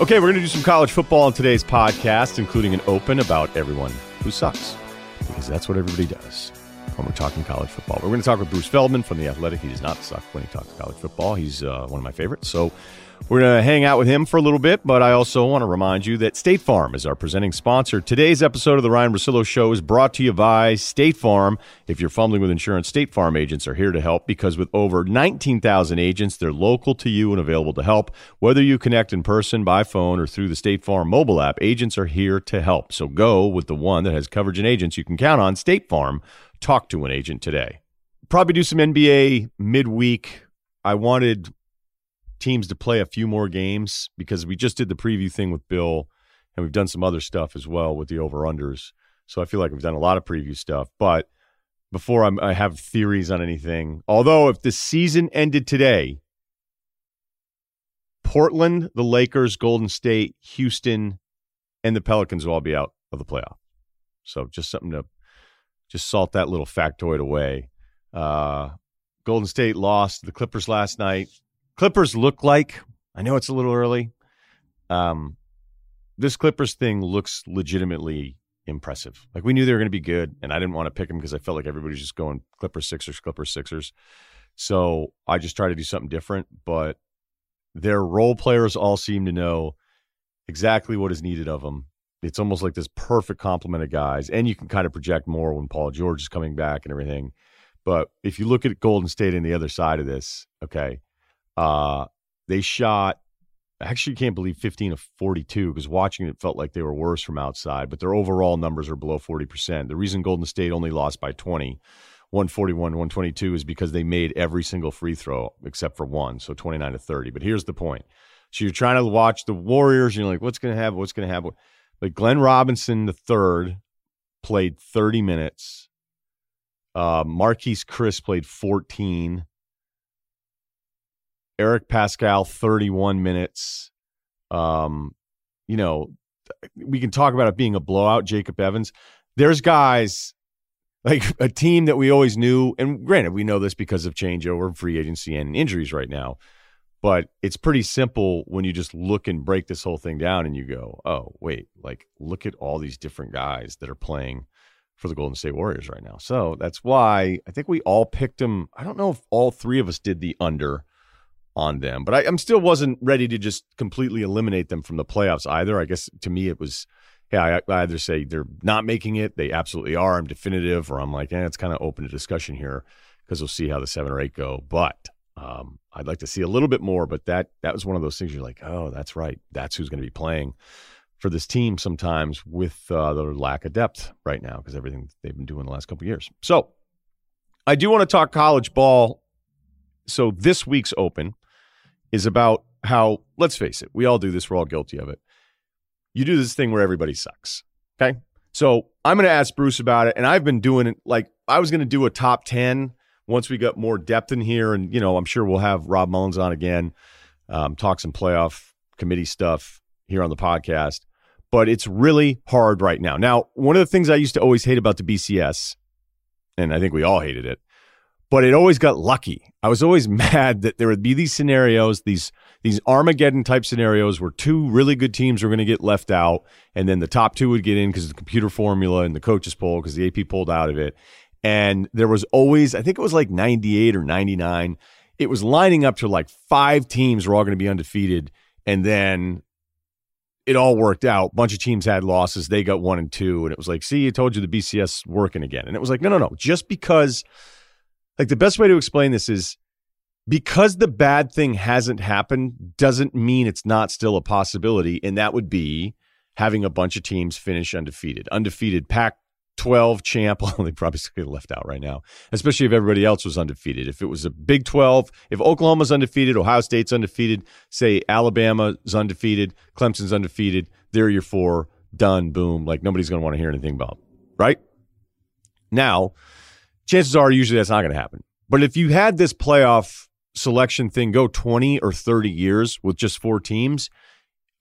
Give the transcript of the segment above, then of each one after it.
Okay, we're going to do some college football in today's podcast, including an open about everyone who sucks, because that's what everybody does when we're talking college football. We're going to talk with Bruce Feldman from The Athletic. He does not suck when he talks college football. He's uh, one of my favorites. So we're going to hang out with him for a little bit, but I also want to remind you that State Farm is our presenting sponsor. Today's episode of the Ryen Russillo Show is brought to you by State Farm. If you're fumbling with insurance, State Farm agents are here to help because with over 19,000 agents, they're local to you and available to help. Whether you connect in person, by phone, or through the State Farm mobile app, agents are here to help. So go with the one that has coverage and agents you can count on. State Farm. Talk to an agent today. Probably do some NBA midweek. I wanted teams to play a few more games because we just did the preview thing with Bill and we've done some other stuff as well with the over unders. So I feel like we've done a lot of preview stuff. But before I'm, i have theories on anything, although if the season ended today, Portland, the Lakers, Golden State, Houston, and the Pelicans will all be out of the playoff. So just something to just salt that little factoid away. Uh, Golden State lost the Clippers last night. Clippers look like, I know it's a little early. Um, this Clippers thing looks legitimately impressive. Like we knew they were going to be good, and I didn't want to pick them because I felt like everybody was just going Clippers, Sixers, Clippers, Sixers. So I just tried to do something different. But their role players all seem to know exactly what is needed of them. It's almost like this perfect complement of guys, and you can kind of project more when Paul George is coming back and everything. But if you look at Golden State and the other side of this, okay, uh, they shot, I actually can't believe 15 of 42 because watching it felt like they were worse from outside, but their overall numbers are below 40%. The reason Golden State only lost by 20, 141, 122 is because they made every single free throw except for one, so 29 to 30. But here's the point. So you're trying to watch the Warriors, and you're like, what's going to happen? What's going to happen? Like Glenn Robinson the third played 30 minutes. Uh, Marquese Chriss played 14. Eric Paschall, 31 minutes. Um, you know, we can talk about it being a blowout, Jacob Evans. There's guys like a team that we always knew, and granted, we know this because of changeover, free agency, and injuries right now. But it's pretty simple when you just look and break this whole thing down and you go, oh, wait, like look at all these different guys that are playing for the Golden State Warriors right now. So that's why I think we all picked them. I don't know if all three of us did the under on them. But I, am still wasn't ready to just completely eliminate them from the playoffs either. I guess to me it was, yeah, I, I either say they're not making it, they absolutely are, I'm definitive, or I'm like, eh, it's kind of open to discussion here because we'll see how the seven or eight go. But um, I'd like to see a little bit more. But that that was one of those things you're like, oh, that's right, that's who's going to be playing for this team sometimes with uh, the lack of depth right now because everything they've been doing the last couple years. So I do want to talk college ball. So this week's open is about how, let's face it, we all do this, we're all guilty of it. You do this thing where everybody sucks. Okay. So I'm going to ask Bruce about it. And I've been doing it like I was going to do a top 10 once we got more depth in here. And, you know, I'm sure we'll have Rob Mullens on again, um, talk some playoff committee stuff here on the podcast. But it's really hard right now. Now, one of the things I used to always hate about the BCS, and I think we all hated it, but it always got lucky. I was always mad that there would be these scenarios, these these Armageddon type scenarios where two really good teams were going to get left out, and then the top two would get in because of the computer formula and the coaches poll because the AP pulled out of it. And there was always, I think it was like 98 or 99. It was lining up to like five teams were all going to be undefeated. And then it all worked out. Bunch of teams had losses. They got one and two. And it was like, see, I told you the BCS working again. And it was like, no, no, no. Just because – like the best way to explain this is because the bad thing hasn't happened doesn't mean it's not still a possibility. And that would be having a bunch of teams finish undefeated. Undefeated Pac 12 champ. They probably still left out right now, especially if everybody else was undefeated. If it was a Big 12, if Oklahoma's undefeated, Ohio State's undefeated, say Alabama's undefeated, Clemson's undefeated, there are your four, done, boom. Like nobody's going to want to hear anything about, right? Now, chances are usually that's not going to happen. But if you had this playoff selection thing go 20 or 30 years with just four teams,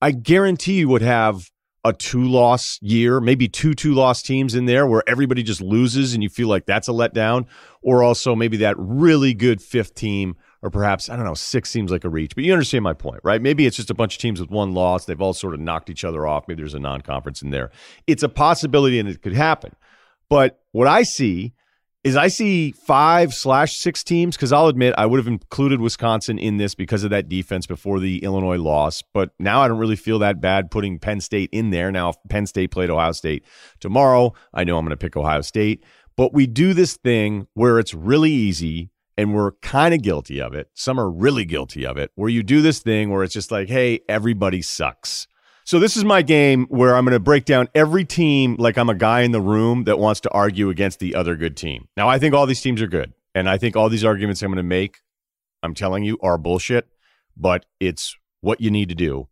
I guarantee you would have a two loss year, maybe two two loss teams in there where everybody just loses and you feel like that's a letdown, or also maybe that really good fifth team, or perhaps, I don't know, six seems like a reach, but you understand my point, right? Maybe it's just a bunch of teams with one loss. They've all sort of knocked each other off. Maybe there's a non conference in there. It's a possibility and it could happen. But what I see is I see five slash six teams because I'll admit I would have included Wisconsin in this because of that defense before the Illinois loss. But now I don't really feel that bad putting Penn State in there. Now, if Penn State played Ohio State tomorrow, I know I'm going to pick Ohio State. But we do this thing where it's really easy and we're kind of guilty of it. Some are really guilty of it, where you do this thing where it's just like, hey, everybody sucks. So this is my game where I'm going to break down every team like I'm a guy in the room that wants to argue against the other good team. Now I think all these teams are good, and I think all these arguments I'm going to make, I'm telling you, are bullshit. But it's what you need to do,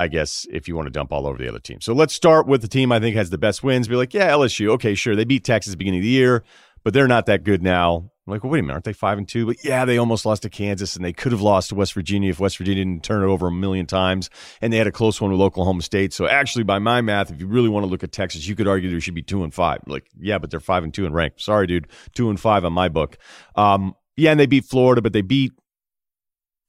I guess, if you want to dump all over the other team. So let's start with the team I think has the best wins. Be like, yeah, LSU. Okay, sure, they beat Texas beginning of the year, but they're not that good now. I'm like, well, wait a minute, aren't they five and two? But yeah, they almost lost to Kansas, and they could have lost to West Virginia if West Virginia didn't turn it over a million times, and they had a close one with Oklahoma State. So actually, by my math, if you really want to look at Texas, you could argue they should be two and five. Like, yeah, but they're five and two in rank. Sorry, dude, two and five on my book. Um, yeah, and they beat Florida, but they beat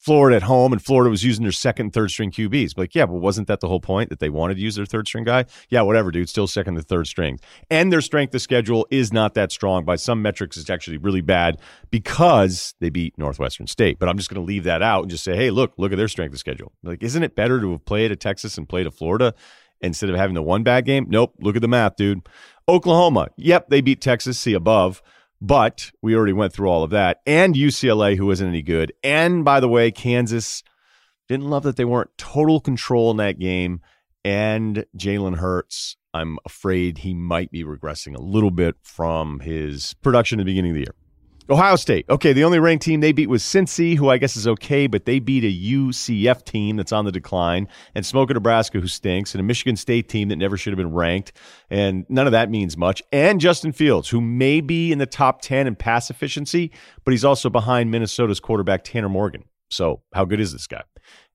Florida at home, and Florida was using their second third string QBs. But like, yeah, but wasn't that the whole point that they wanted to use their third string guy? Yeah, whatever, dude. Still second and third string. And their strength of schedule is not that strong. By some metrics, it's actually really bad because they beat Northwestern State. But I'm just going to leave that out and just say, hey, look, look at their strength of schedule. Like, isn't it better to have played at Texas and played at Florida instead of having the one bad game? Nope. Look at the math, dude. Oklahoma. Yep, they beat Texas. See above. But we already went through all of that. And UCLA, who isn't any good. And by the way, Kansas didn't love that they weren't total control in that game. And Jalen Hurts, I'm afraid he might be regressing a little bit from his production at the beginning of the year. Ohio State. Okay, the only ranked team they beat was Cincy, who I guess is okay, but they beat a UCF team that's on the decline, and Smoke Nebraska, who stinks, and a Michigan State team that never should have been ranked, and none of that means much. And Justin Fields, who may be in the top 10 in pass efficiency, but he's also behind Minnesota's quarterback Tanner Morgan. So, how good is this guy?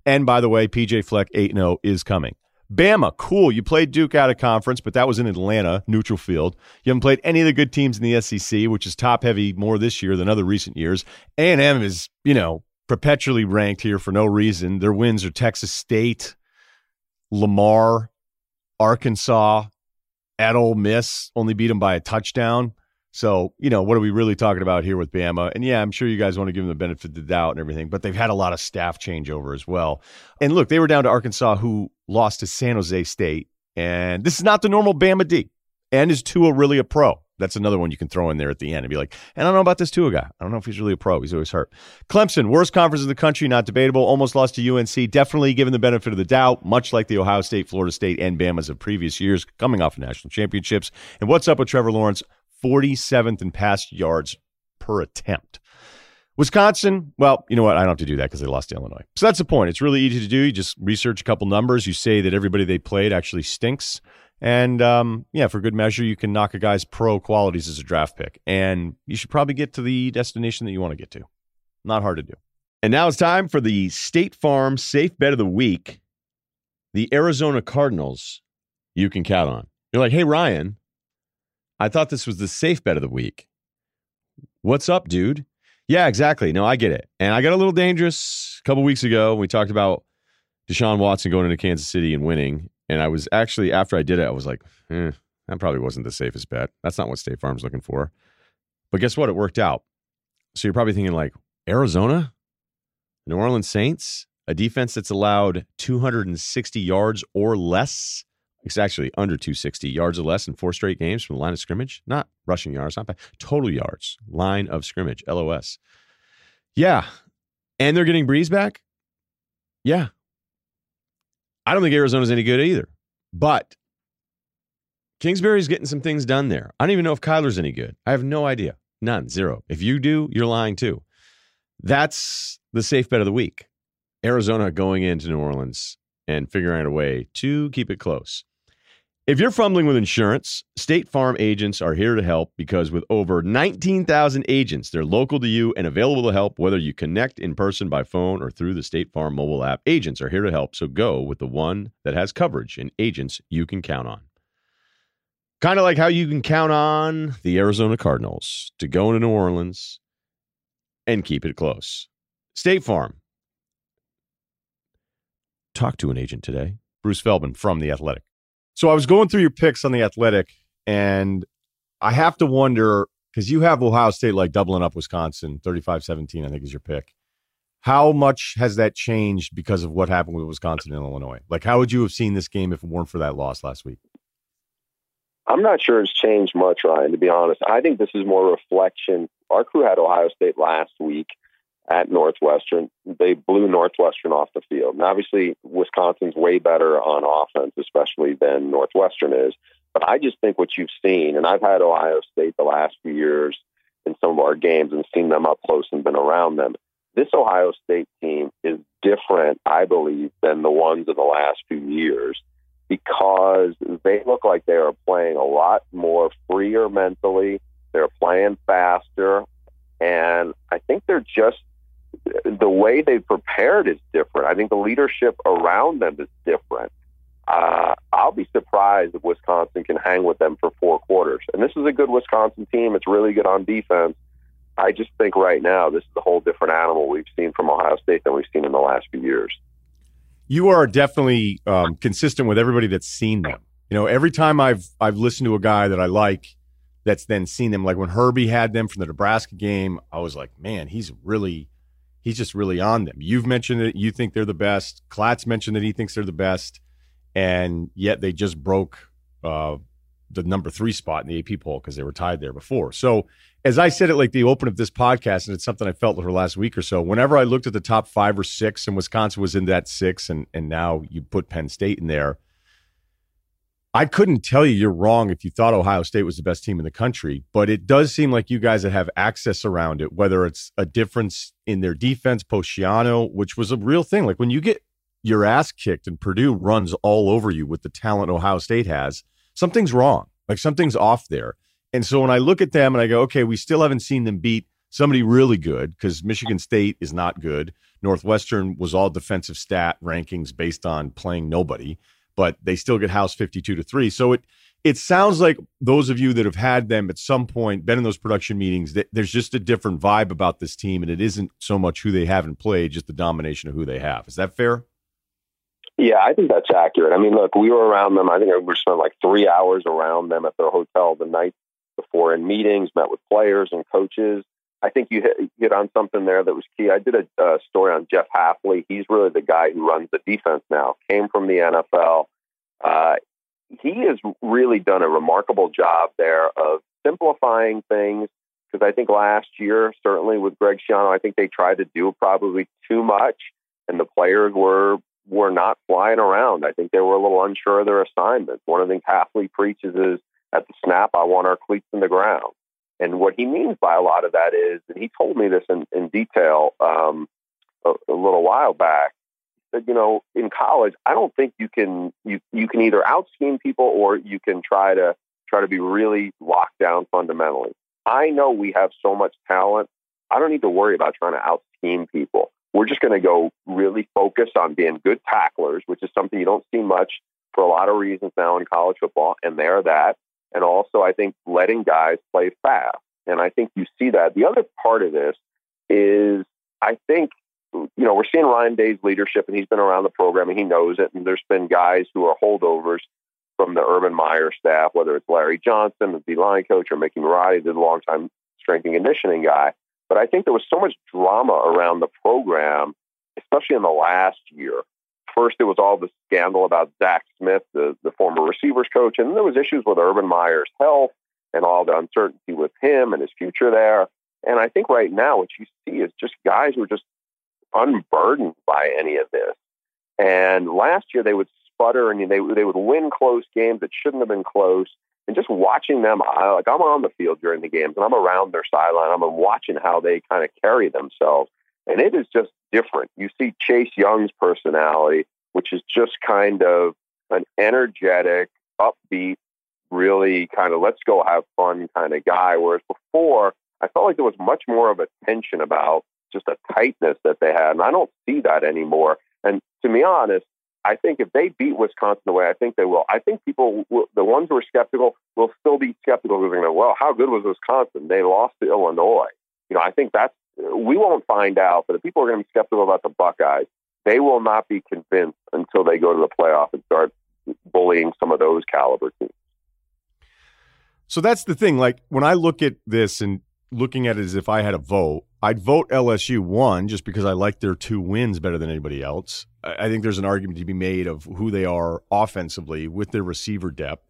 And by the way, PJ Fleck 8 0 is coming. Bama, cool. You played Duke out of conference, but that was in Atlanta, neutral field. You haven't played any of the good teams in the SEC, which is top heavy more this year than other recent years. A&M is, you know, perpetually ranked here for no reason. Their wins are Texas State, Lamar, Arkansas, at Ole Miss, only beat them by a touchdown. So, you know, what are we really talking about here with Bama? And yeah, I'm sure you guys want to give them the benefit of the doubt and everything, but they've had a lot of staff changeover as well. And look, they were down to Arkansas, who lost to San Jose State. And this is not the normal Bama D. And is Tua really a pro? That's another one you can throw in there at the end and be like, and I don't know about this Tua guy. I don't know if he's really a pro. He's always hurt. Clemson, worst conference in the country, not debatable. Almost lost to UNC. Definitely given the benefit of the doubt, much like the Ohio State, Florida State, and Bama's of previous years, coming off of national championships. And what's up with Trevor Lawrence? 47th in pass yards per attempt. Wisconsin, well, you know what? I don't have to do that because they lost to Illinois. So that's the point. It's really easy to do. You just research a couple numbers. You say that everybody they played actually stinks. And um, yeah, for good measure, you can knock a guy's pro qualities as a draft pick. And you should probably get to the destination that you want to get to. Not hard to do. And now it's time for the State Farm Safe Bet of the Week. The Arizona Cardinals, you can count on. You're like, hey, Ryen, I thought this was the safe bet of the week. What's up, dude? Yeah, exactly. No, I get it. And I got a little dangerous a couple weeks ago. We talked about Deshaun Watson going into Kansas City and winning. And I was actually, after I did it, I was like, eh, that probably wasn't the safest bet. That's not what State Farm's looking for. But guess what? It worked out. So you're probably thinking, like, Arizona? New Orleans Saints? A defense that's allowed 260 yards or less it's actually under 260 yards or less in four straight games from the line of scrimmage. Not rushing yards, not bad. Total yards, line of scrimmage, LOS. Yeah. And they're getting Brees back? Yeah. I don't think Arizona's any good either. But Kingsbury's getting some things done there. I don't even know if Kyler's any good. I have no idea. None, zero. If you do, you're lying too. That's the safe bet of the week. Arizona going into New Orleans and figuring out a way to keep it close. If you're fumbling with insurance, State Farm agents are here to help because with over 19,000 agents, they're local to you and available to help whether you connect in person by phone or through the State Farm mobile app. Agents are here to help, so go with the one that has coverage and agents you can count on. Kind of like how you can count on the Arizona Cardinals to go into New Orleans and keep it close. State Farm. Talk to an agent today. Bruce Feldman from The Athletic. So I was going through your picks on The Athletic, and I have to wonder because you have Ohio State like doubling up Wisconsin, 35 17, I think is your pick. How much has that changed because of what happened with Wisconsin and Illinois? Like, how would you have seen this game if it weren't for that loss last week? I'm not sure it's changed much, Ryen, to be honest. I think this is more reflection. Our crew had Ohio State last week at Northwestern. They blew Northwestern off the field. And obviously, Wisconsin's way better on offense, especially than Northwestern is. But I just think what you've seen, and I've had Ohio State the last few years in some of our games and seen them up close and been around them. This Ohio State team is different, I believe, than the ones of the last few years because they look like they are playing a lot more freer mentally. They're playing faster. And I think they're just the way they prepared is different. I think the leadership around them is different. Uh, I'll be surprised if Wisconsin can hang with them for four quarters. And this is a good Wisconsin team. It's really good on defense. I just think right now this is a whole different animal we've seen from Ohio State than we've seen in the last few years you are definitely um, consistent with everybody that's seen them. You know, every time I've I've listened to a guy that I like that's then seen them, like when Herbie had them from the Nebraska game, I was like, man, he's really he's just really on them. You've mentioned that you think they're the best. Klatt mentioned that he thinks they're the best, and yet they just broke uh, the number three spot in the AP poll because they were tied there before. So as I said it like the open of this podcast, and it's something I felt for last week or so. Whenever I looked at the top five or six, and Wisconsin was in that six, and and now you put Penn State in there, I couldn't tell you you're wrong if you thought Ohio State was the best team in the country. But it does seem like you guys that have access around it, whether it's a difference in their defense, post Schiano, which was a real thing. Like when you get your ass kicked and Purdue runs all over you with the talent Ohio State has, something's wrong. Like something's off there. And so when I look at them and I go, okay, we still haven't seen them beat somebody really good because Michigan State is not good. Northwestern was all defensive stat rankings based on playing nobody, but they still get house 52 to 3. So it it sounds like those of you that have had them at some point, been in those production meetings, there's just a different vibe about this team, and it isn't so much who they haven't played, just the domination of who they have. Is that fair? Yeah, I think that's accurate. I mean, look, we were around them. I think we spent like three hours around them at their hotel the night before in meetings, met with players and coaches. I think you hit, hit on something there that was key. I did a, a story on Jeff Hafley. He's really the guy who runs the defense now. Came from the NFL. Uh, he has really done a remarkable job there of simplifying things. Because I think last year, certainly with Greg Schiano, I think they tried to do probably too much, and the players were were not flying around. I think they were a little unsure of their assignments. One of the things Hafley preaches is at the snap, I want our cleats in the ground. And what he means by a lot of that is, and he told me this in, in detail um, a, a little while back, that you know in college I don't think you can you you can either out scheme people or you can try to try to be really locked down fundamentally. I know we have so much talent. I don't need to worry about trying to out scheme people. We're just going to go really focus on being good tacklers, which is something you don't see much for a lot of reasons now in college football, and they're that and also I think letting guys play fast. And I think you see that. The other part of this is I think you know we're seeing Ryan Day's leadership, and he's been around the program and he knows it. And there's been guys who are holdovers from the Urban Meyer staff, whether it's Larry Johnson, the D line coach, or Mickey Marotti, the longtime strength and conditioning guy. But I think there was so much drama around the program, especially in the last year, First, it was all the scandal about Zach Smith, the, the former receivers coach, and there was issues with Urban Meyer's health and all the uncertainty with him and his future there. And I think right now what you see is just guys who are just unburdened by any of this. And last year they would sputter and they they would win close games that shouldn't have been close. And just watching them, I, like I'm on the field during the games and I'm around their sideline. I'm watching how they kind of carry themselves, and it is just different. You see Chase Young's personality, which is just kind of an energetic, upbeat, really kind of let's go have fun kind of guy. Whereas before, I felt like there was much more of a tension about just a tightness that they had, and I don't see that anymore. And to be honest, I think if they beat Wisconsin the way I think they will, I think people, will, the ones who are skeptical, will still be skeptical because they're going to, well, how good was Wisconsin? They lost to Illinois. You know, I think that's, we won't find out, but if people are going to be skeptical about the Buckeyes, they will not be convinced until they go to the playoff and start bullying some of those caliber teams. So that's the thing. Like when I look at this and looking at it as if I had a vote, I'd vote LSU one just because I like their two wins better than anybody else. I think there's an argument to be made of who they are offensively with their receiver depth.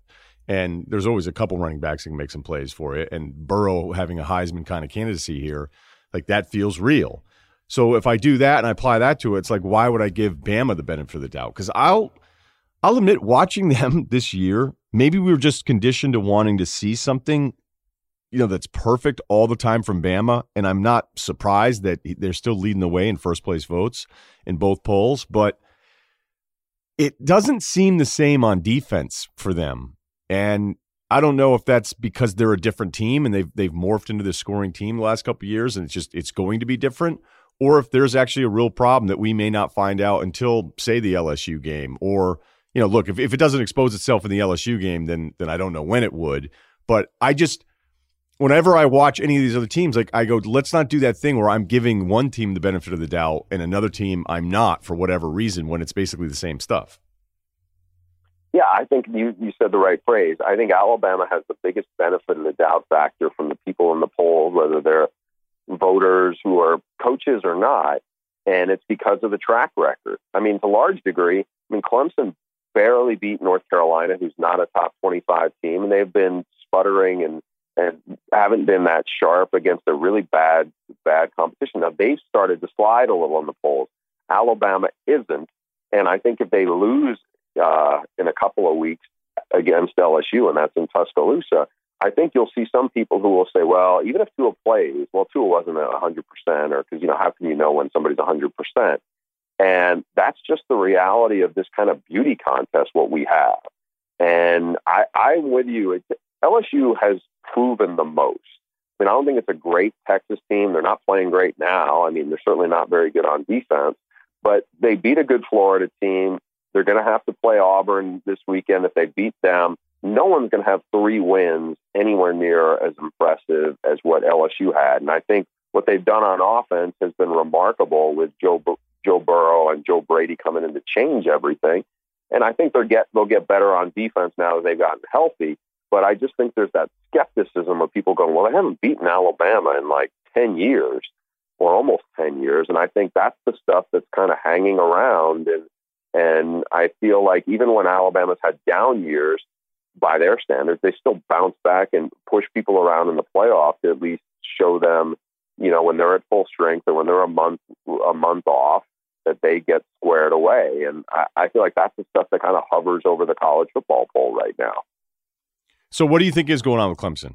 And there's always a couple running backs that can make some plays for it. And Burrow having a Heisman kind of candidacy here, like that feels real. So if I do that and I apply that to it, it's like, why would I give Bama the benefit of the doubt? Because I'll I'll admit watching them this year, maybe we were just conditioned to wanting to see something you know that's perfect all the time from Bama, and I'm not surprised that they're still leading the way in first place votes in both polls, but it doesn't seem the same on defense for them. And I don't know if that's because they're a different team and they've they've morphed into the scoring team the last couple years, and it's just it's going to be different, or if there's actually a real problem that we may not find out until say the LSU game, or you know, look if if it doesn't expose itself in the LSU game, then then I don't know when it would. But I just whenever I watch any of these other teams, like I go, let's not do that thing where I'm giving one team the benefit of the doubt and another team I'm not for whatever reason when it's basically the same stuff. Yeah, I think you, you said the right phrase. I think Alabama has the biggest benefit of the doubt factor from the people in the polls, whether they're voters who are coaches or not. And it's because of the track record. I mean, to a large degree, I mean, Clemson barely beat North Carolina, who's not a top 25 team, and they've been sputtering and and haven't been that sharp against a really bad bad competition. Now they've started to slide a little in the polls. Alabama isn't, and I think if they lose uh, in a couple of weeks against LSU, and that's in Tuscaloosa, I think you'll see some people who will say, well, even if Tua plays, well, Tua wasn't a 100%, or because, you know, how can you know when somebody's 100%? And that's just the reality of this kind of beauty contest, what we have. And I, I'm with you. It, LSU has proven the most. I mean, I don't think it's a great Texas team. They're not playing great now. I mean, they're certainly not very good on defense, but they beat a good Florida team. They're going to have to play Auburn this weekend. If they beat them, no one's going to have three wins anywhere near as impressive as what LSU had. And I think what they've done on offense has been remarkable with Joe Joe Burrow and Joe Brady coming in to change everything. And I think they'll get they'll get better on defense now that they've gotten healthy. But I just think there's that skepticism of people going, well, they haven't beaten Alabama in like 10 years or almost 10 years. And I think that's the stuff that's kind of hanging around. And, and I feel like even when Alabama's had down years, by their standards, they still bounce back and push people around in the playoff to at least show them, you know, when they're at full strength or when they're a month a month off, that they get squared away. And I, I feel like that's the stuff that kind of hovers over the college football poll right now. So, what do you think is going on with Clemson?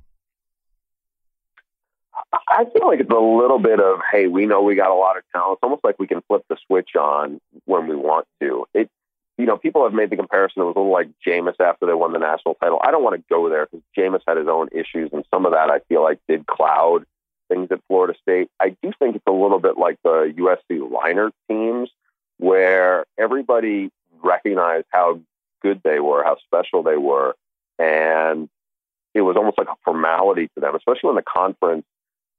I feel like it's a little bit of, hey, we know we got a lot of talent. It's almost like we can flip the switch on when we want to. It, you know, people have made the comparison. It was a little like Jameis after they won the national title. I don't want to go there because Jameis had his own issues, and some of that I feel like did cloud things at Florida State. I do think it's a little bit like the USC Leinart teams, where everybody recognized how good they were, how special they were, and it was almost like a formality to them, especially when the conference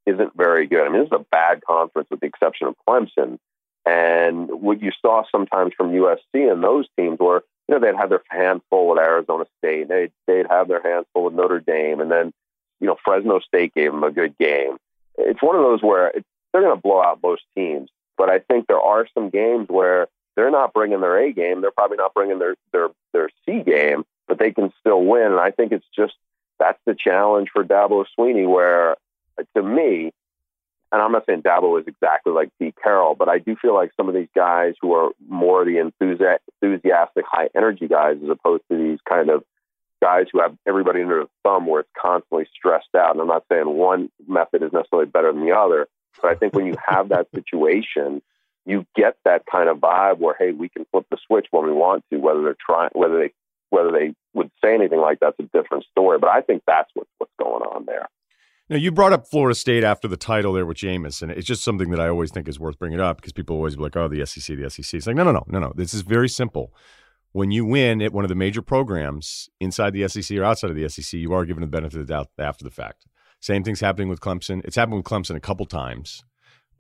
isn't very good. I mean, this is a bad conference with the exception of Clemson. And what you saw sometimes from USC and those teams were, you know, they'd have their hands full with Arizona State, they'd, they'd have their hands full with Notre Dame, and then, you know, Fresno State gave them a good game. It's one of those where they're going to blow out most teams, but I think there are some games where they're not bringing their A game. They're probably not bringing their their their C game, but they can still win. And I think it's just that's the challenge for Dabo Swinney, where Uh, to me, and I'm not saying Dabo is exactly like Pete Carroll, but I do feel like some of these guys who are more the enthusiastic, high energy guys, as opposed to these kind of guys who have everybody under the thumb where it's constantly stressed out. And I'm not saying one method is necessarily better than the other, but I think when you have that situation, you get that kind of vibe where, hey, we can flip the switch when we want to, whether they're trying, whether they whether they would say anything like that's a different story. But I think that's what's what's going on there. Now, you brought up Florida State after the title there with Jameis, and it's just something that I always think is worth bringing up because people always be like, oh, the SEC, the SEC. It's like, no, no, no, no, no. This is very simple. When you win at one of the major programs inside the SEC or outside of the SEC, you are given the benefit of the doubt after the fact. Same thing's happening with Clemson. It's happened with Clemson a couple times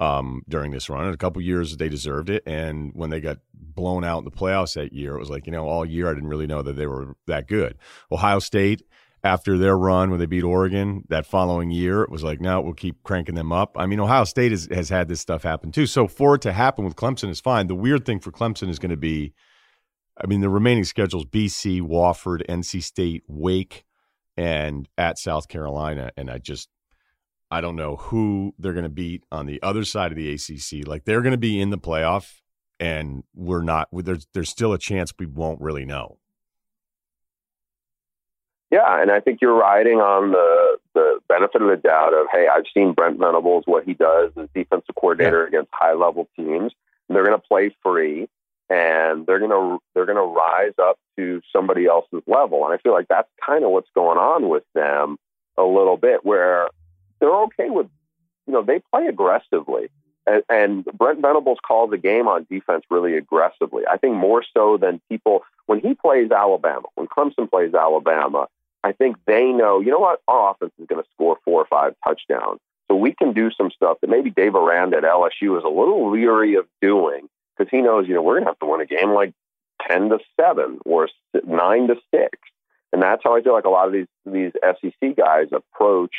um, during this run. In a couple years, they deserved it. And when they got blown out in the playoffs that year, it was like, you know, all year I didn't really know that they were that good. Ohio State – after their run when they beat Oregon that following year, it was like, no, we'll keep cranking them up. I mean, Ohio State has, has had this stuff happen too. So for it to happen with Clemson is fine. The weird thing for Clemson is going to be, I mean, the remaining schedules BC, Wofford, NC State, Wake, and at South Carolina. And I just, I don't know who they're going to beat on the other side of the ACC. Like they're going to be in the playoff, and we're not. There's there's still a chance we won't really know. Yeah, and I think you're riding on the the benefit of the doubt of hey, I've seen Brent Venables what he does as defensive coordinator yeah. against high level teams. They're going to play free, and they're going to they're going to rise up to somebody else's level. And I feel like that's kind of what's going on with them a little bit, where they're okay with you know they play aggressively. And, and Brent Venables calls the game on defense really aggressively. I think more so than people when he plays Alabama, when Clemson plays Alabama, I think they know, you know what, our offense is going to score four or five touchdowns. So we can do some stuff that maybe Dave Aranda at LSU is a little leery of doing because he knows, you know, we're going to have to win a game like 10 to 7 or 9 to 6. And that's how I feel like a lot of these these SEC guys approach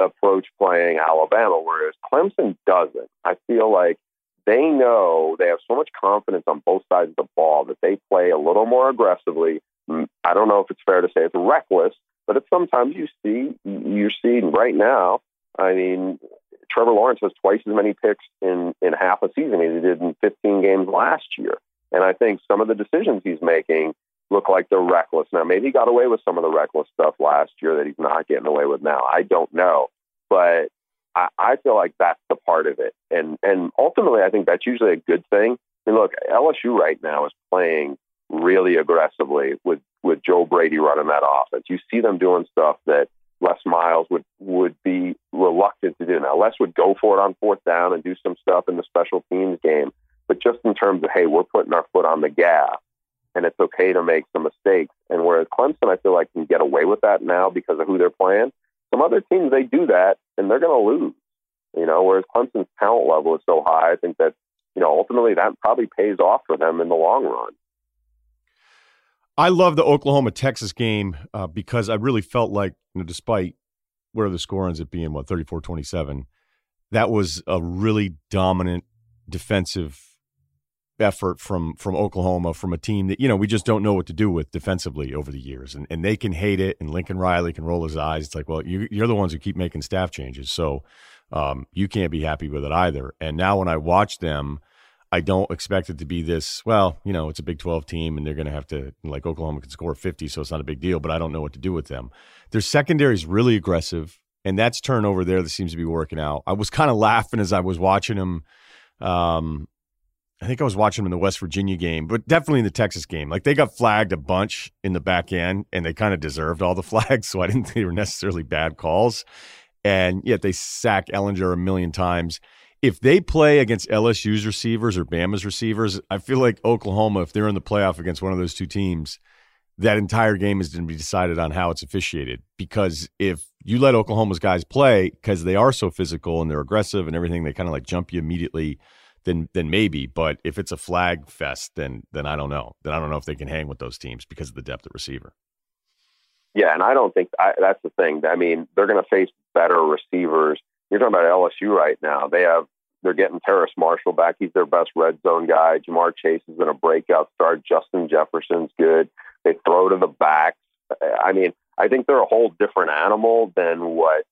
approach playing Alabama, whereas Clemson doesn't. I feel like they know they have so much confidence on both sides of the ball that they play a little more aggressively Mm, I don't know if it's fair to say it's reckless, but it's sometimes you see you're seeing right now. I mean, Trevor Lawrence has twice as many picks in in half a season as he did in 15 games last year, and I think some of the decisions he's making look like they're reckless. Now, maybe he got away with some of the reckless stuff last year that he's not getting away with now. I don't know, but I, I feel like that's the part of it, and and ultimately, I think that's usually a good thing. Mean, look, LSU right now is playing really aggressively with with Joe Brady running that offense. You see them doing stuff that Les Miles would would be reluctant to do. Now Les would go for it on fourth down and do some stuff in the special teams game, but just in terms of hey, we're putting our foot on the gas, and it's okay to make some mistakes. And whereas Clemson, I feel like can get away with that now because of who they're playing. Some other teams they do that and they're going to lose. You know, whereas Clemson's talent level is so high, I think that you know ultimately that probably pays off for them in the long run. I love the Oklahoma Texas game uh, because I really felt like, you know, despite where the score ends up being, what, 34 27, that was a really dominant defensive effort from from Oklahoma from a team that you know we just don't know what to do with defensively over the years. And and they can hate it and Lincoln Riley can roll his eyes. It's like well you, are the ones who keep making staff changes. So um, you can't be happy with it either. And now when I watch them I don't expect it to be this. Well, you know, it's a Big 12 team and they're going to have to, like, Oklahoma can score 50, so it's not a big deal, but I don't know what to do with them. Their secondary is really aggressive, and that's turnover there that seems to be working out. I was kind of laughing as I was watching them. Um, I think I was watching them in the West Virginia game, but definitely in the Texas game. Like, they got flagged a bunch in the back end, and they kind of deserved all the flags, so I didn't think they were necessarily bad calls. And yet they sack Ehlinger a million times if they play against LSU's receivers or Bama's receivers, I feel like Oklahoma, if they're in the playoff against one of those two teams, that entire game is going to be decided on how it's officiated. Because if you let Oklahoma's guys play because they are so physical and they're aggressive and everything, they kind of like jump you immediately. Then, then maybe. But if it's a flag fest, then then I don't know. Then I don't know if they can hang with those teams because of the depth at receiver. Yeah, and I don't think I, that's the thing. I mean, they're going to face better receivers you're talking about LSU right now. They have they're getting Terrace Marshall back. He's their best red zone guy. Ja'Marr Chase has been a breakout star. Justin Jefferson's good. They throw to the backs. I mean, I think they're a whole different animal than what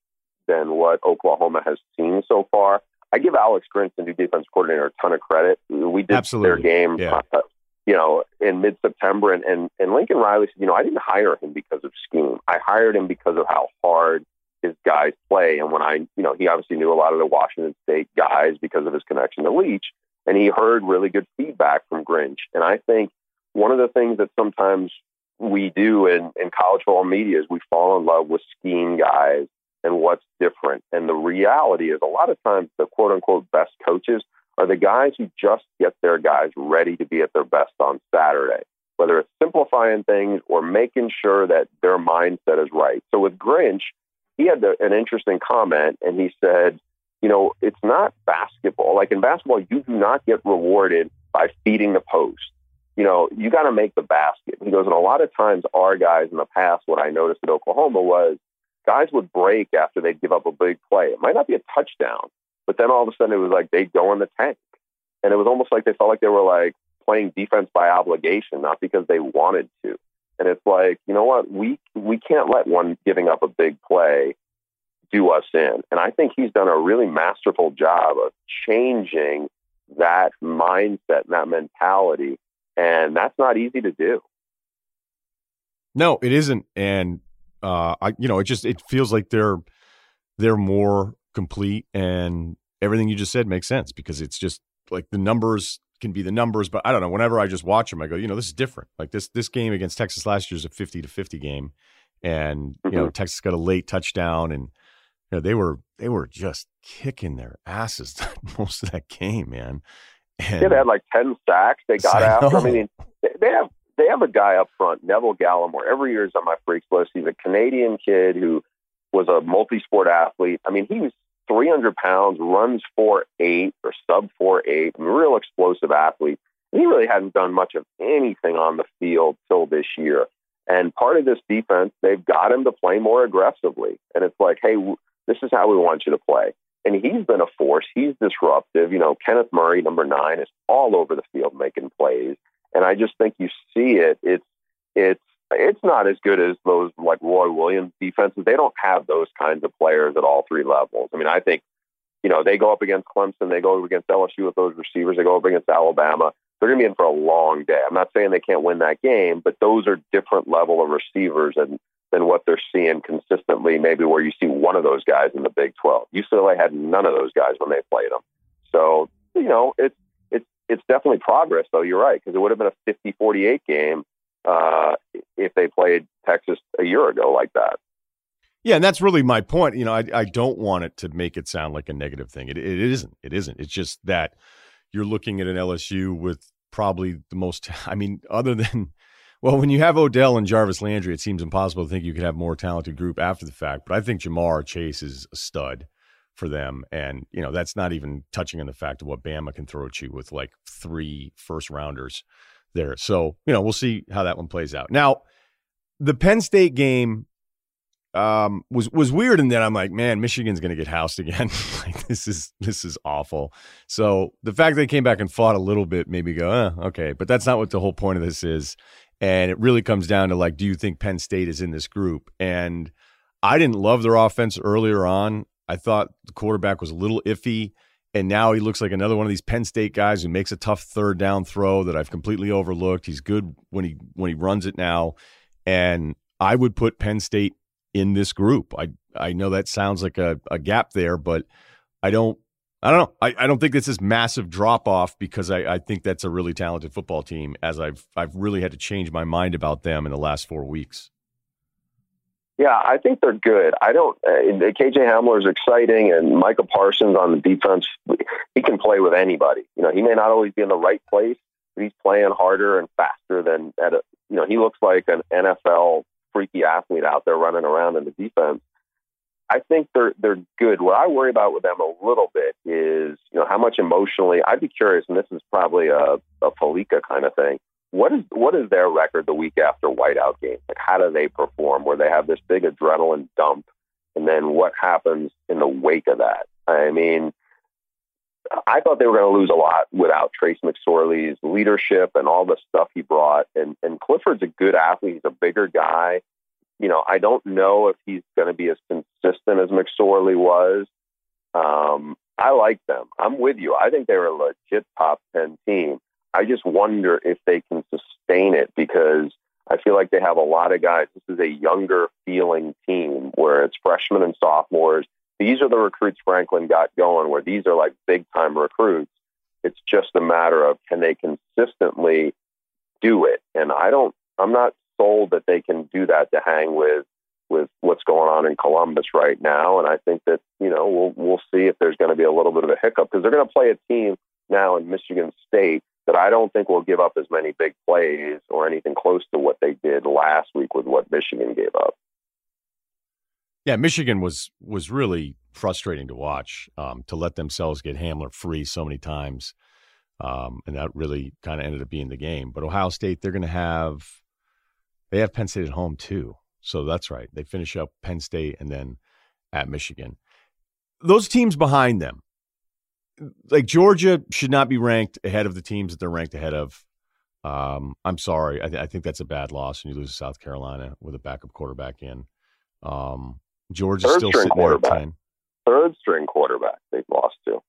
than what Oklahoma has seen so far. I give Alex Grinch, the new defense coordinator, a ton of credit. We did Absolutely. their game, yeah. uh, you know, in mid September, and, and and Lincoln Riley said, you know, I didn't hire him because of scheme. I hired him because of how hard his guys play. And when I, you know, he obviously knew a lot of the Washington State guys because of his connection to Leach, and he heard really good feedback from Grinch. And I think one of the things that sometimes we do in, in college football media is we fall in love with scheme guys and what's different. And the reality is a lot of times the quote unquote best coaches are the guys who just get their guys ready to be at their best on Saturday, whether it's simplifying things or making sure that their mindset is right. So with Grinch, he had the, an interesting comment and he said, you know, it's not basketball. Like in basketball, you do not get rewarded by feeding the post. You know, you got to make the basket. He goes, and a lot of times our guys in the past, what I noticed at Oklahoma was guys would break after they'd give up a big play. It might not be a touchdown, but then all of a sudden it was like they'd go in the tank. And it was almost like they felt like they were like playing defense by obligation, not because they wanted to. And it's like, you know what? We we can't let one giving up a big play do us in. And I think he's done a really masterful job of changing that mindset and that mentality. And that's not easy to do. No, it isn't. And uh I you know, it just it feels like they're they're more complete and everything you just said makes sense because it's just like the numbers can be the numbers, but I don't know. Whenever I just watch them, I go, you know, this is different. Like this this game against Texas last year is a fifty to fifty game, and you mm-hmm. know Texas got a late touchdown, and you know, they were they were just kicking their asses most of that game, man. And yeah, they had like ten sacks. They got I after. I mean, they have they have a guy up front, Neville Gallimore. Every year is on my freaks list. He's a Canadian kid who was a multi-sport athlete. I mean, he was 300 pounds, runs four eight or sub four eight, real explosive athlete. He really hadn't done much of anything on the field till this year. And part of this defense, they've got him to play more aggressively. And it's like, hey, this is how we want you to play. And he's been a force. He's disruptive. You know, Kenneth Murray, number nine, is all over the field making plays. And I just think you see it. It's it's it's not as good as those like Roy Williams defenses. They don't have those kinds of players at all three levels. I mean, I think, you know, they go up against Clemson, they go up against LSU with those receivers, they go up against Alabama. They're going to be in for a long day. I'm not saying they can't win that game, but those are different level of receivers and than what they're seeing consistently, maybe where you see one of those guys in the Big 12. UCLA had none of those guys when they played them. So, you know, it's, it's, it's definitely progress, though. You're right, because it would have been a 50 48 game uh, if they played Texas a year ago like that. Yeah, and that's really my point. You know, I, I don't want it to make it sound like a negative thing. It, it isn't. It isn't. It's just that you're looking at an LSU with probably the most. I mean, other than well, when you have Odell and Jarvis Landry, it seems impossible to think you could have more talented group after the fact. But I think Ja'Marr Chase is a stud for them, and you know that's not even touching on the fact of what Bama can throw at you with like three first rounders there. So you know we'll see how that one plays out. Now, the Penn State game um, was was weird in that I'm like, man, Michigan's going to get housed again. like this is this is awful. So the fact they came back and fought a little bit made me go, eh, okay, but that's not what the whole point of this is. And it really comes down to like, do you think Penn State is in this group? And I didn't love their offense earlier on. I thought the quarterback was a little iffy. And now he looks like another one of these Penn State guys who makes a tough third down throw that I've completely overlooked. He's good when he when he runs it now. And I would put Penn State in this group. I I know that sounds like a, a gap there, but I don't I don't know. I, I don't think it's this is massive drop off because I, I think that's a really talented football team. As I've I've really had to change my mind about them in the last four weeks. Yeah, I think they're good. I don't. Uh, KJ Hamler is exciting, and Micah Parsons on the defense. He can play with anybody. You know, he may not always be in the right place, but he's playing harder and faster than at a. You know, he looks like an NFL freaky athlete out there running around in the defense. I think they're they're good. What I worry about with them a little bit is, you know, how much emotionally. I'd be curious, and this is probably a, a Fallica kind of thing. What is what is their record the week after whiteout games? Like, how do they perform? Where they have this big adrenaline dump, and then what happens in the wake of that? I mean, I thought they were going to lose a lot without Trace McSorley's leadership and all the stuff he brought. And and Clifford's a good athlete. He's a bigger guy you know, I don't know if he's going to be as consistent as McSorley was. Um, I like them. I'm with you. I think they're a legit top 10 team. I just wonder if they can sustain it because I feel like they have a lot of guys. This is a younger feeling team where it's freshmen and sophomores. These are the recruits Franklin got going, where these are like big time recruits. It's just a matter of can they consistently do it? And I don't, I'm not sold that they can do that to hang with with what's going on in Columbus right now. And I think that you know we'll we'll see if there's going to be a little bit of a hiccup because they're going to play a team now in Michigan State that I don't think we'll give up as many big plays or anything close to what they did last week with what Michigan gave up. Yeah, Michigan was was really frustrating to watch um, to let themselves get Hamler free so many times, um, and that really kind of ended up being the game. But Ohio State, they're going to have they have Penn State at home too, so that's right. They finish up Penn State and then at Michigan. Those teams behind them, like Georgia, should not be ranked ahead of the teams that they're ranked ahead of. Um, I'm sorry, I, th- I, think that's a bad loss when you lose to South Carolina with a backup quarterback in. Um, Georgia's Third still sitting there at. 10. Third string quarterback they've lost to.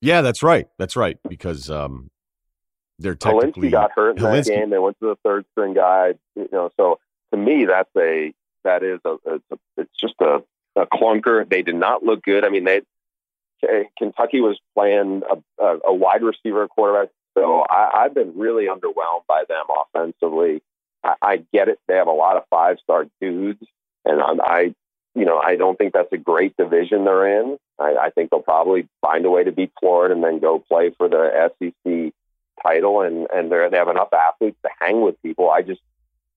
Yeah, that's right. That's right. Because um, they're technically Hilinski got hurt in Hilinski- that game. They went to the third string guy. You know, so to me, that's a that is a it's, a, it's just a, a clunker. They did not look good. I mean, they Kentucky was playing a, a, a wide receiver quarterback. So I, I've been really underwhelmed by them offensively. I, I get it; they have a lot of five star dudes, and I'm, I, you know, I don't think that's a great division they're in. I, I think they'll probably find a way to beat Florida and then go play for the SEC title, and and they they have enough athletes to hang with people. I just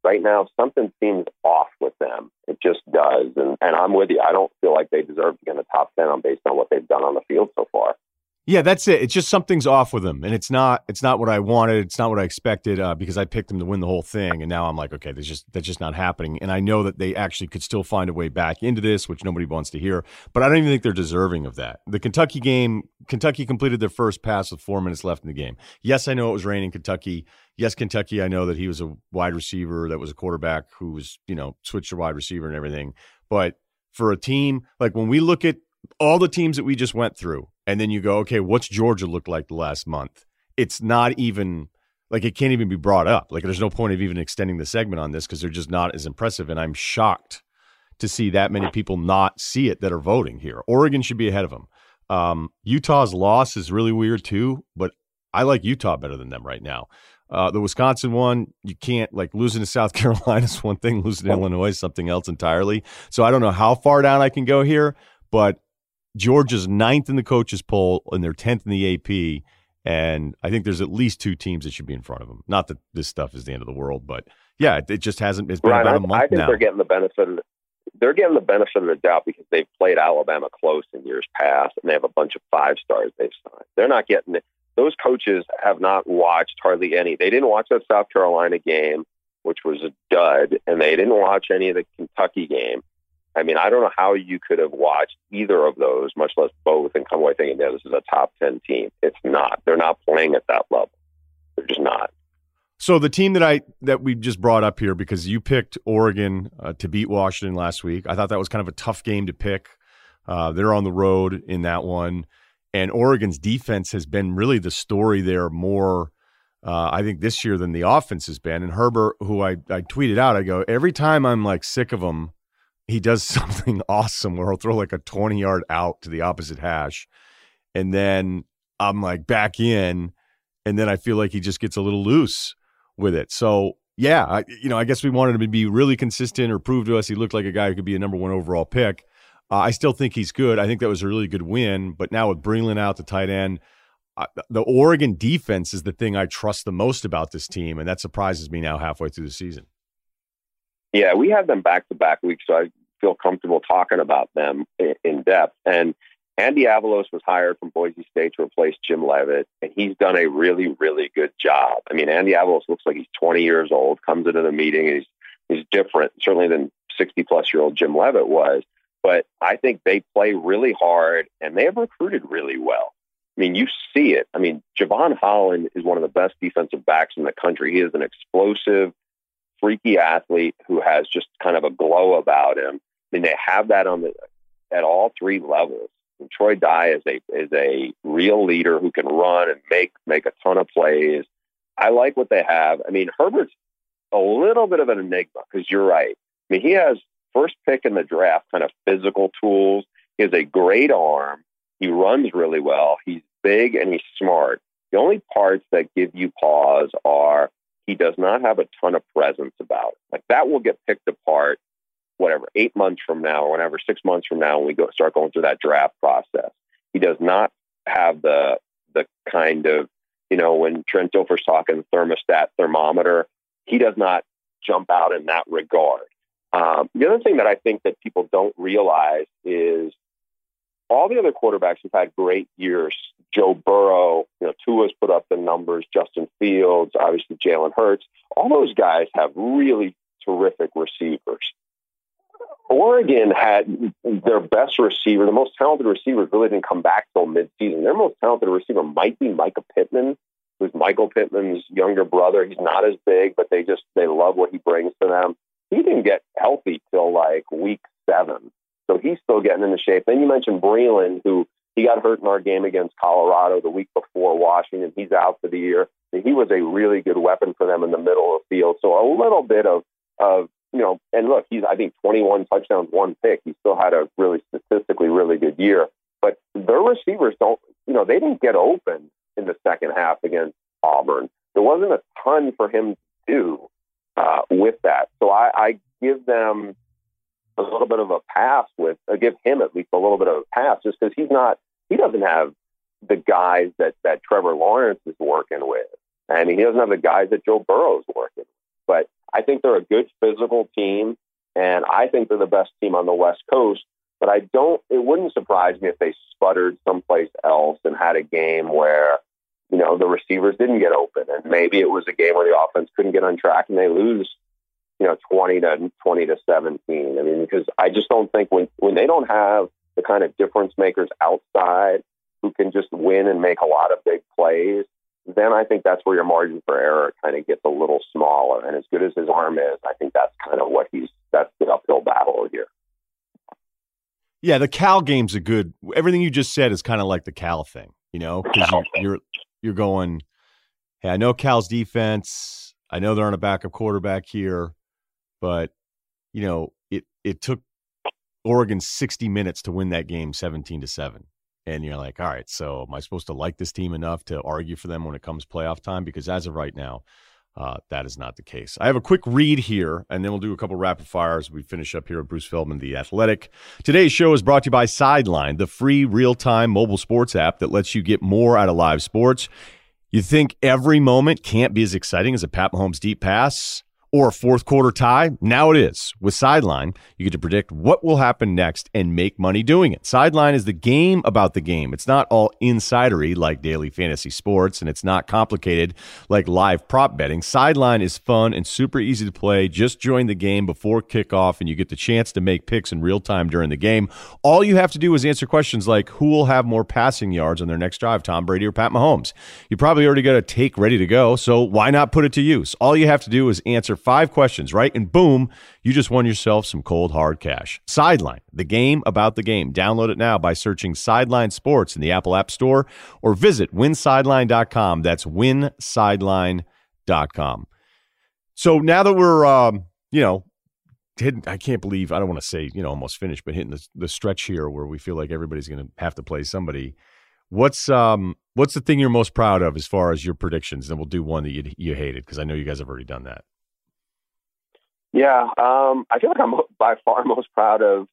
right now something seems off with them. It just does, and and I'm with you. I don't feel like they deserve to get in the top ten on based on what they've done on the field so far. Yeah, that's it. It's just something's off with them, and it's not. It's not what I wanted. It's not what I expected uh, because I picked them to win the whole thing, and now I'm like, okay, that's just that's just not happening. And I know that they actually could still find a way back into this, which nobody wants to hear. But I don't even think they're deserving of that. The Kentucky game, Kentucky completed their first pass with four minutes left in the game. Yes, I know it was raining Kentucky. Yes, Kentucky. I know that he was a wide receiver, that was a quarterback who was you know switched to wide receiver and everything. But for a team like when we look at all the teams that we just went through, and then you go, okay, what's Georgia looked like the last month? It's not even like it can't even be brought up. Like there's no point of even extending the segment on this because they're just not as impressive. And I'm shocked to see that many people not see it that are voting here. Oregon should be ahead of them. Um, Utah's loss is really weird too, but I like Utah better than them right now. Uh, the Wisconsin one, you can't like losing to South Carolina is one thing, losing to Illinois is something else entirely. So I don't know how far down I can go here, but Georgia's ninth in the coaches poll and they're tenth in the AP, and I think there's at least two teams that should be in front of them. Not that this stuff is the end of the world, but yeah, it, it just hasn't. It's been Ryen, about I, a month I think now. they're getting the benefit of the, they're getting the benefit of the doubt because they've played Alabama close in years past, and they have a bunch of five stars they've signed. They're not getting it. Those coaches have not watched hardly any. They didn't watch that South Carolina game, which was a dud, and they didn't watch any of the Kentucky game. I mean, I don't know how you could have watched either of those, much less both, and come away thinking, yeah, this is a top 10 team. It's not. They're not playing at that level. They're just not. So the team that I that we just brought up here because you picked Oregon uh, to beat Washington last week. I thought that was kind of a tough game to pick. Uh, they're on the road in that one, and Oregon's defense has been really the story there more. Uh, I think this year than the offense has been. And Herbert, who I I tweeted out, I go every time I'm like sick of him, he does something awesome where he'll throw like a 20 yard out to the opposite hash, and then I'm like back in, and then I feel like he just gets a little loose with it. So yeah, I, you know, I guess we wanted him to be really consistent or prove to us he looked like a guy who could be a number one overall pick. Uh, I still think he's good. I think that was a really good win. But now with Breeland out, the tight end, the Oregon defense is the thing I trust the most about this team, and that surprises me now halfway through the season. Yeah, we have them back to back weeks, so I feel comfortable talking about them in, depth. And Andy Avalos was hired from Boise State to replace Jim Leavitt, and he's done a really, really good job. I mean, Andy Avalos looks like he's 20 years old, comes into the meeting, and he's he's different, certainly than 60 plus year old Jim Leavitt was. But I think they play really hard, and they have recruited really well. I mean, you see it. I mean, Jevon Holland is one of the best defensive backs in the country. He is an explosive, freaky athlete who has just kind of a glow about him. I mean, they have that on the at all three levels. And Troy Dye is a is a real leader who can run and make make a ton of plays. I like what they have. I mean, Herbert's a little bit of an enigma because you're right. I mean, he has first pick in the draft kind of physical tools. He has a great arm. He runs really well. He's big and he's smart. The only parts that give you pause are he does not have a ton of presence about it. Like that will get picked apart, whatever, eight months from now or whatever, six months from now when we go start going through that draft process. He does not have the the kind of, you know, when Trent Dilfer's talking thermostat thermometer, he does not jump out in that regard. Um, the other thing that I think that people don't realize is all the other quarterbacks have had great years. Joe Burrow, you know, Tua's put up the numbers. Justin Fields, obviously Jalen Hurts. All those guys have really terrific receivers. Oregon had their best receiver, the most talented receiver, really didn't come back till midseason. Their most talented receiver might be Mycah Pittman, who's Michael Pittman's younger brother. He's not as big, but they just they love what he brings to them. He didn't get healthy till like week seven. So he's still getting into shape. Then you mentioned Breeland, who he got hurt in our game against Colorado the week before Washington. He's out for the year. He was a really good weapon for them in the middle of the field. So a little bit of, of you know, and look, he's I think 21 touchdowns, one pick. He still had a really statistically really good year. But their receivers don't, you know, they didn't get open in the second half against Auburn. There wasn't a ton for him to do uh, with that. So I, I give them a little bit of a pass with, uh, give him at least a little bit of a pass just because he's not, he doesn't have the guys that, that Trevor Lawrence is working with. And he doesn't have the guys that Joe Burrow's working with. But I think they're a good physical team. And I think they're the best team on the West Coast. But I don't, it wouldn't surprise me if they sputtered someplace else and had a game where, you know, the receivers didn't get open. And maybe it was a game where the offense couldn't get on track and they lose you know, 20 to 20 to 17. I mean, because I just don't think when, when they don't have the kind of difference makers outside who can just win and make a lot of big plays, then I think that's where your margin for error kind of gets a little smaller. And as good as his arm is, I think that's kind of what he's, that's the uphill battle here. Yeah, the Cal game's a good. Everything you just said is kind of like the Cal thing, you know, because you, you're you're going. Hey, I know Cal's defense. I know they're on a backup quarterback here but you know it it took Oregon 60 minutes to win that game 17 to 7 and you're like all right so am I supposed to like this team enough to argue for them when it comes playoff time because as of right now uh, that is not the case. I have a quick read here, and then we'll do a couple rapid fires. We finish up here with Bruce Feldman, the Athletic. Today's show is brought to you by Sideline, the free real-time mobile sports app that lets you get more out of live sports. You think every moment can't be as exciting as a Pat Mahomes deep pass? Or a fourth quarter tie? Now it is. With Sideline, you get to predict what will happen next and make money doing it. Sideline is the game about the game. It's not all insidery like daily fantasy sports, and it's not complicated like live prop betting. Sideline is fun and super easy to play. Just join the game before kickoff, and you get the chance to make picks in real time during the game. All you have to do is answer questions like who will have more passing yards on their next drive, Tom Brady or Pat Mahomes? You probably already got a take ready to go, so why not put it to use? All you have to do is answer five questions, right? And boom, you just won yourself some cold hard cash. Sideline, the game about the game. Download it now by searching Sideline Sports in the Apple App Store or visit winsideline.com. That's winsideline.com. So now that we're, um, you know, hitting, I can't believe, I don't want to say, you know, almost finished, but hitting the, the stretch here where we feel like everybody's going to have to play somebody. What's um what's the thing you're most proud of as far as your predictions? And we'll do one that you you hated because I know you guys have already done that. Yeah, um, I feel like I'm by far most proud of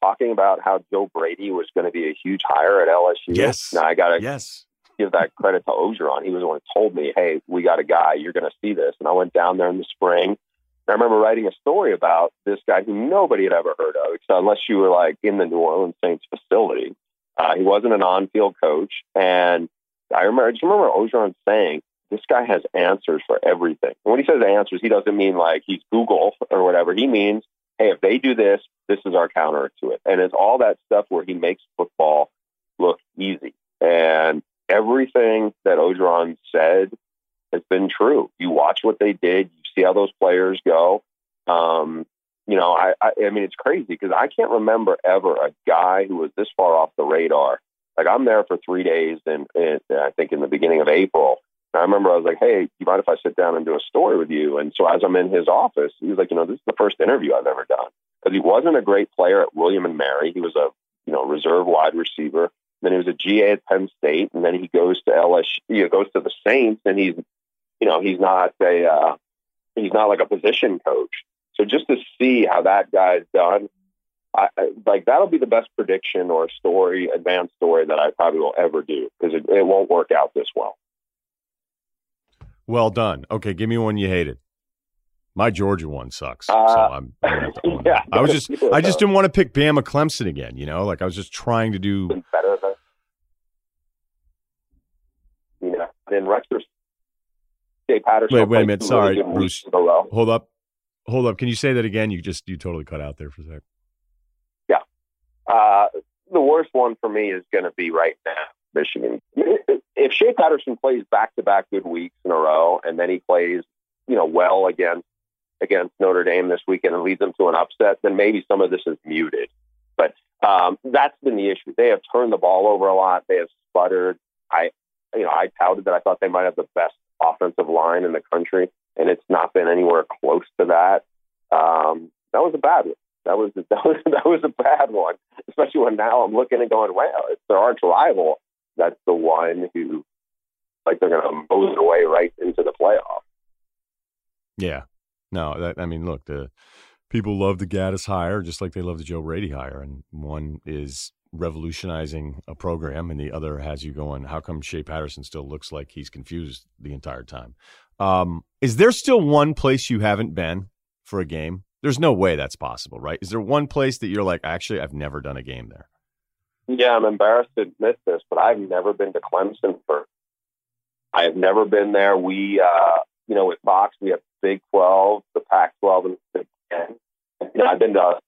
talking about how Joe Brady was going to be a huge hire at LSU. Yes. Now I got to yes. give that credit to Orgeron. He was the one who told me, "Hey, we got a guy. You're going to see this." And I went down there in the spring. I remember writing a story about this guy who nobody had ever heard of, except unless you were like in the New Orleans Saints facility. Uh, he wasn't an on-field coach, and I remember. I just remember Orgeron saying, this guy has answers for everything. And when he says answers, he doesn't mean like he's Google or whatever. He means, hey, if they do this, this is our counter to it. And it's all that stuff where he makes football look easy. And everything that Orgeron said has been true. You watch what they did, you see how those players go. Um, you know, I, I, I mean, it's crazy because I can't remember ever a guy who was this far off the radar. Like I'm there for three days, and I think in the beginning of April, I remember I was like, "Hey, you mind if I sit down and do a story with you?" And so as I'm in his office, he was like, "You know, this is the first interview I've ever done." Because he wasn't a great player at William and Mary. He was a you know reserve wide receiver. Then he was a GA at Penn State, and then he goes to LSU. He goes to the Saints, and he's you know, he's not a uh, he's not like a position coach. So just to see how that guy's done, I, I, like that'll be the best prediction or story, advanced story that I probably will ever do because it, it won't work out this well. Well done. Okay, give me one you hated. My Georgia one sucks. Uh, so I'm, I'm yeah, I was just I just didn't want to pick Bama Clemson again. You know, like I was just trying to do better than you know. In retrospect, Shea Patterson. Wait, wait a minute. Sorry, Bruce. Hold up, hold up. Can you say that again? You just you totally cut out there for a sec. Yeah, uh, the worst one for me is going to be right now, Michigan. If Shea Patterson plays back to back good weeks in a row, and then he plays, you know, well against against Notre Dame this weekend and leads them to an upset, then maybe some of this is muted. But um, that's been the issue. They have turned the ball over a lot. They have sputtered. I, you know, I touted that I thought they might have the best offensive line in the country, and it's not been anywhere close to that. Um, that was a bad one. That was that was that was a bad one, especially when now I'm looking and going, wow, it's their arch rival. That's the one who, like, they're going to move away right into the playoff. Yeah, no, that I mean, look, the people love the Gattis hire just like they love the Joe Brady hire, and one is revolutionizing a program, and the other has you going, how come Shea Patterson still looks like he's confused the entire time? Um, is there still one place you haven't been for a game? There's no way that's possible, right? Is there one place that you're like, actually, I've never done a game there? Yeah, I'm embarrassed to admit this, but I've never been to Clemson for. I have never been there. We, uh, you know, with Fox, we have Big 12, the Pac 12, and Big 10. You know, I've been to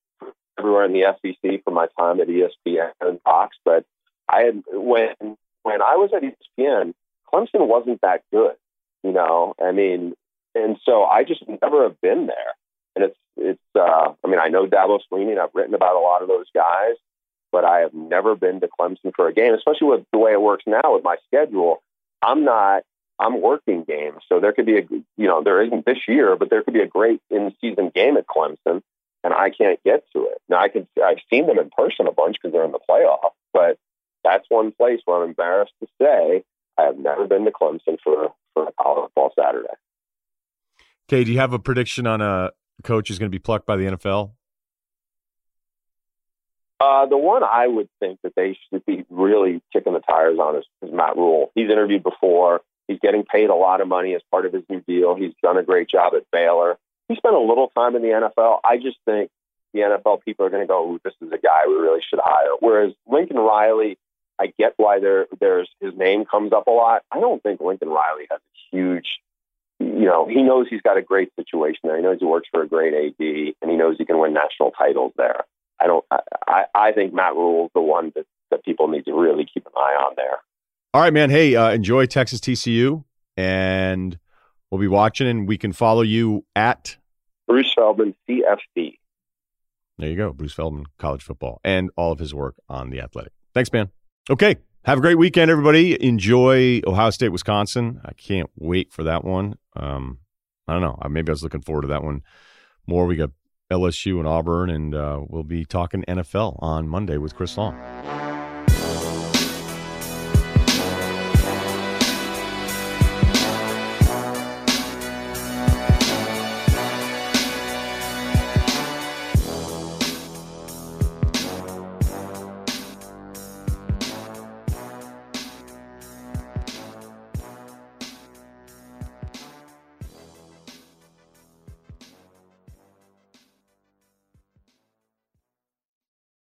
everywhere in the SEC for my time at ESPN and Fox, but I had when when I was at ESPN, Clemson wasn't that good. You know, I mean, and so I just never have been there. And it's it's. Uh, I mean, I know Dabo Swinney, and I've written about a lot of those guys, but I have never been to Clemson for a game, especially with the way it works now with my schedule. I'm not I'm working games, so there could be a you know there isn't this year, but there could be a great in season game at Clemson, and I can't get to it. Now I could I've seen them in person a bunch because they're in the playoff, but that's one place where I'm embarrassed to say I have never been to Clemson for for a college football Saturday. Okay, do you have a prediction on a coach who's going to be plucked by the NFL? Uh, the one I would think that they should be really kicking the tires on is, is Matt Rhule. He's interviewed before. He's getting paid a lot of money as part of his new deal. He's done a great job at Baylor. He spent a little time in the NFL. I just think the NFL people are going to go, this is a guy we really should hire. Whereas Lincoln Riley, I get why there there's his name comes up a lot. I don't think Lincoln Riley has a huge, you know, he knows he's got a great situation there. He knows he works for a great AD, and he knows he can win national titles there. I don't. I, I think Matt Rhule is the one that that people need to really keep an eye on there. All right, man. Hey, uh, enjoy Texas TCU, and we'll be watching, and we can follow you at Bruce Feldman CFB. There you go, Bruce Feldman, college football, and all of his work on the Athletic. Thanks, man. Okay, have a great weekend, everybody. Enjoy Ohio State, Wisconsin. I can't wait for that one. Um, I don't know. Maybe I was looking forward to that one more. We got LSU and Auburn, and uh, we'll be talking NFL on Monday with Chris Long.